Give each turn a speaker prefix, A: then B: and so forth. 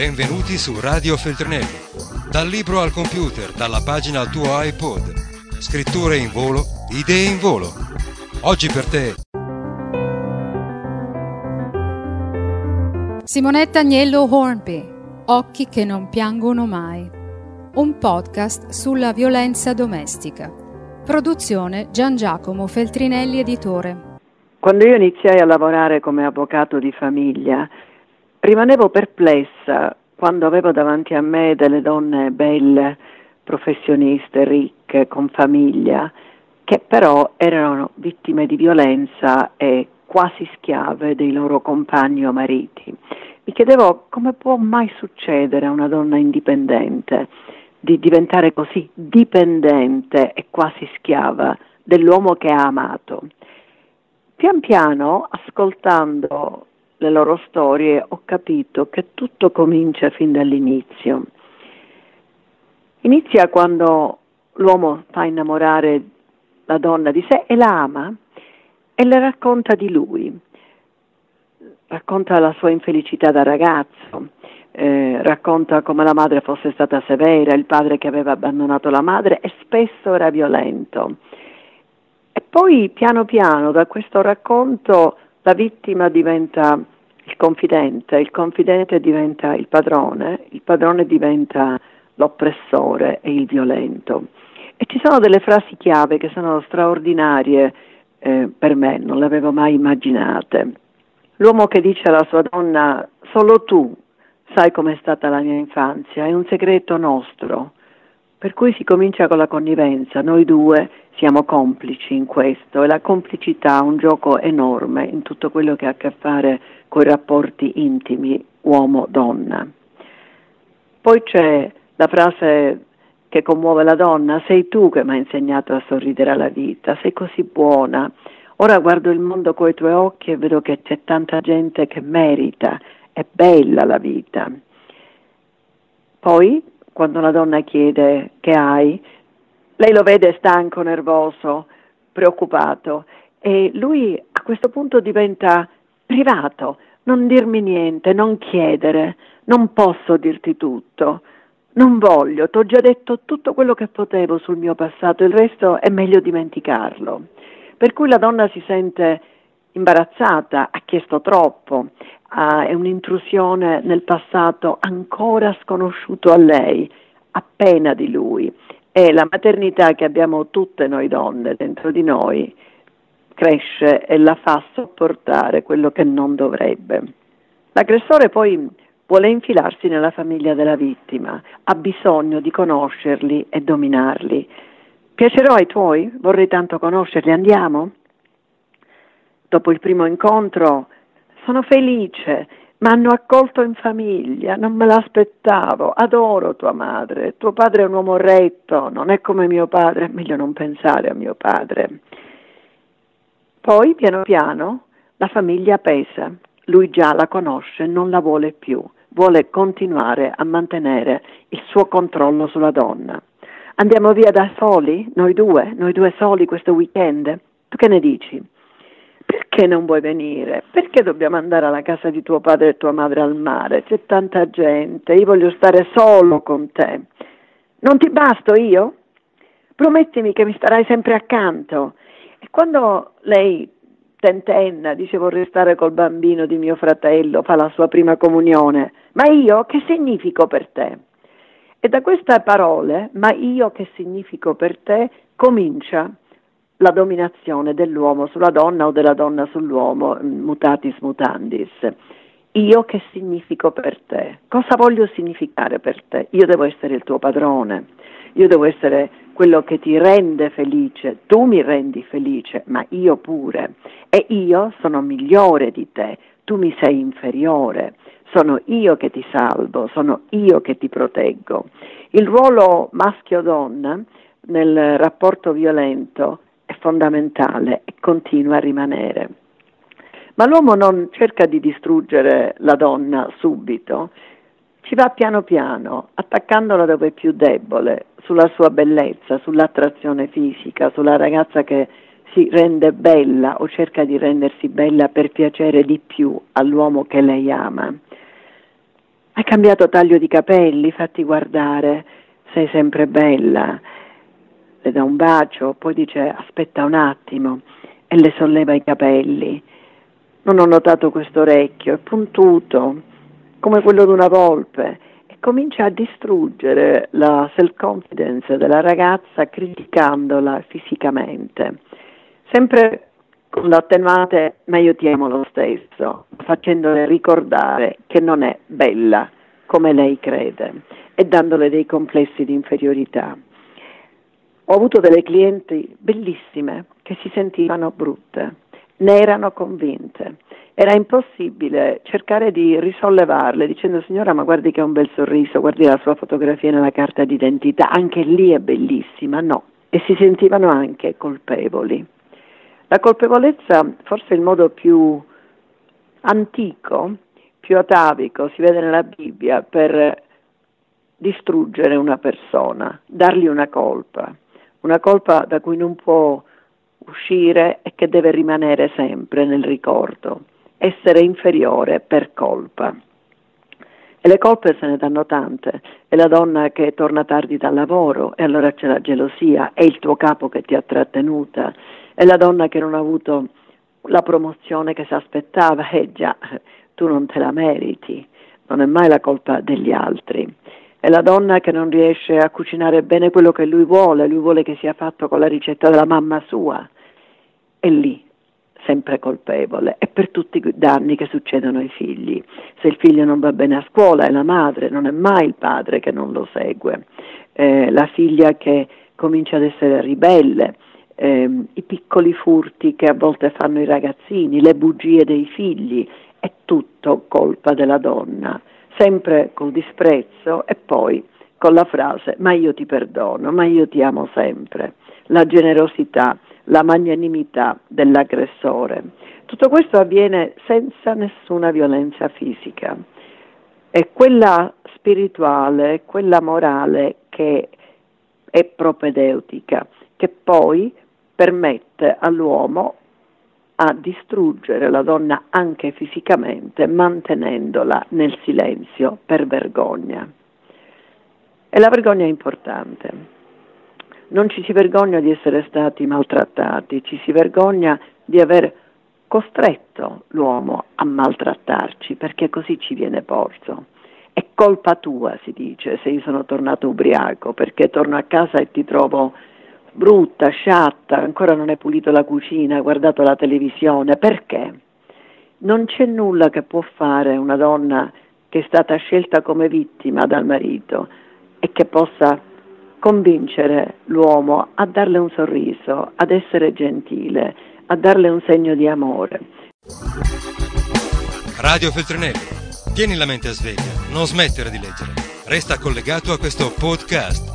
A: Benvenuti su Radio Feltrinelli. Dal libro al computer, dalla pagina al tuo iPod. Scritture in volo, idee in volo. Oggi per te.
B: Simonetta Agnello Hornby, Occhi che non piangono mai. Un podcast sulla violenza domestica. Produzione Gian Giacomo Feltrinelli Editore.
C: Quando io iniziai a lavorare come avvocato di famiglia, rimanevo perplessa quando avevo davanti a me delle donne belle, professioniste, ricche, con famiglia, che però erano vittime di violenza e quasi schiave dei loro compagni o mariti. Mi chiedevo come può mai succedere a una donna indipendente di diventare così dipendente e quasi schiava dell'uomo che ha amato. Pian piano, ascoltando le loro storie, ho capito che tutto comincia fin dall'inizio. Inizia quando l'uomo fa innamorare la donna di sé e la ama e le racconta di lui, racconta la sua infelicità da ragazzo, eh, racconta come la madre fosse stata severa, il padre che aveva abbandonato la madre e spesso era violento e poi piano piano da questo racconto la vittima diventa il confidente, il confidente diventa il padrone, il padrone diventa l'oppressore e il violento. E ci sono delle frasi chiave che sono straordinarie eh, per me, non le avevo mai immaginate. L'uomo che dice alla sua donna, solo tu sai com'è stata la mia infanzia, è un segreto nostro. Per cui si comincia con la connivenza, noi due siamo complici in questo e la complicità è un gioco enorme in tutto quello che ha a che fare con i rapporti intimi uomo-donna. Poi c'è la frase che commuove la donna, sei tu che mi hai insegnato a sorridere alla vita, sei così buona. Ora guardo il mondo coi tuoi occhi e vedo che c'è tanta gente che merita, è bella la vita. Poi quando la donna chiede che hai, lei lo vede stanco, nervoso, preoccupato e lui a questo punto diventa privato, non dirmi niente, non chiedere, non posso dirti tutto, non voglio, ti ho già detto tutto quello che potevo sul mio passato, il resto è meglio dimenticarlo. Per cui la donna si sente imbarazzata, ha chiesto troppo, uh, è un'intrusione nel passato ancora sconosciuto a lei, appena di lui. E la maternità che abbiamo tutte noi donne dentro di noi cresce e la fa sopportare quello che non dovrebbe. L'aggressore poi vuole infilarsi nella famiglia della vittima, ha bisogno di conoscerli e dominarli. Piacerò ai tuoi? Vorrei tanto conoscerli, andiamo? Dopo il primo incontro sono felice, mi hanno accolto in famiglia, non me l'aspettavo, adoro tua madre, tuo padre è un uomo retto, non è come mio padre, meglio non pensare a mio padre. Poi, piano piano, la famiglia pesa, lui già la conosce, non la vuole più, vuole continuare a mantenere il suo controllo sulla donna. Andiamo via da soli, noi due, noi due soli questo weekend? Tu che ne dici? Perché non vuoi venire? Perché dobbiamo andare alla casa di tuo padre e tua madre al mare? C'è tanta gente, io voglio stare solo con te. Non ti basto io? Promettimi che mi starai sempre accanto. E quando lei tentenna, dice vorrei stare col bambino di mio fratello, fa la sua prima comunione, ma io che significo per te? E da queste parole, ma io che significo per te, comincia la dominazione dell'uomo sulla donna o della donna sull'uomo, mm, mutatis mutandis. Io che significo per te? Cosa voglio significare per te? Io devo essere il tuo padrone, io devo essere quello che ti rende felice, tu mi rendi felice, ma io pure. E io sono migliore di te, tu mi sei inferiore, sono io che ti salvo, sono io che ti proteggo. Il ruolo maschio-donna nel rapporto violento fondamentale e continua a rimanere. Ma l'uomo non cerca di distruggere la donna subito, ci va piano piano, attaccandola dove è più debole, sulla sua bellezza, sull'attrazione fisica, sulla ragazza che si rende bella o cerca di rendersi bella per piacere di più all'uomo che lei ama. hai cambiato taglio di capelli, fatti guardare, sei sempre bella. Le dà un bacio, poi dice aspetta un attimo e le solleva i capelli. Non ho notato questo orecchio, è puntuto, come quello di una volpe, e comincia a distruggere la self-confidence della ragazza criticandola fisicamente. Sempre con l'attenuante ma io ti amo lo stesso, facendole ricordare che non è bella come lei crede e dandole dei complessi di inferiorità. Ho avuto delle clienti bellissime che si sentivano brutte, ne erano convinte. Era impossibile cercare di risollevarle dicendo signora ma guardi che ha un bel sorriso, guardi la sua fotografia nella carta d'identità, anche lì è bellissima, no. E si sentivano anche colpevoli. La colpevolezza forse è il modo più antico, più atavico, si vede nella Bibbia, per distruggere una persona, dargli una colpa, una colpa da cui non può uscire e che deve rimanere sempre nel ricordo, essere inferiore per colpa. E le colpe se ne danno tante. È la donna che torna tardi dal lavoro e allora c'è la gelosia, è il tuo capo che ti ha trattenuta, è la donna che non ha avuto la promozione che si aspettava, eh già, tu non te la meriti, non è mai la colpa degli altri. È la donna che non riesce a cucinare bene quello che lui vuole, lui vuole che sia fatto con la ricetta della mamma sua. È lì, sempre colpevole, e per tutti i danni che succedono ai figli. Se il figlio non va bene a scuola è la madre, non è mai il padre che non lo segue. Eh, la figlia che comincia ad essere ribelle, ehm, i piccoli furti che a volte fanno i ragazzini, le bugie dei figli, è tutto colpa della donna, sempre col disprezzo e poi con la frase ma io ti perdono, ma io ti amo sempre, la generosità, la magnanimità dell'aggressore. Tutto questo avviene senza nessuna violenza fisica. È quella spirituale, quella morale che è propedeutica, che poi permette all'uomo a distruggere la donna anche fisicamente, mantenendola nel silenzio per vergogna. E la vergogna è importante. Non ci si vergogna di essere stati maltrattati, ci si vergogna di aver costretto l'uomo a maltrattarci, perché così ci viene porto. È colpa tua, si dice, se io sono tornato ubriaco, perché torno a casa e ti trovo brutta, sciatta, ancora non è pulito la cucina, ha guardato la televisione, perché? Non c'è nulla che può fare una donna che è stata scelta come vittima dal marito e che possa convincere l'uomo a darle un sorriso, ad essere gentile, a darle un segno di amore.
A: Radio Feltrinelli, tieni la mente a sveglia, non smettere di leggere. Resta collegato a questo podcast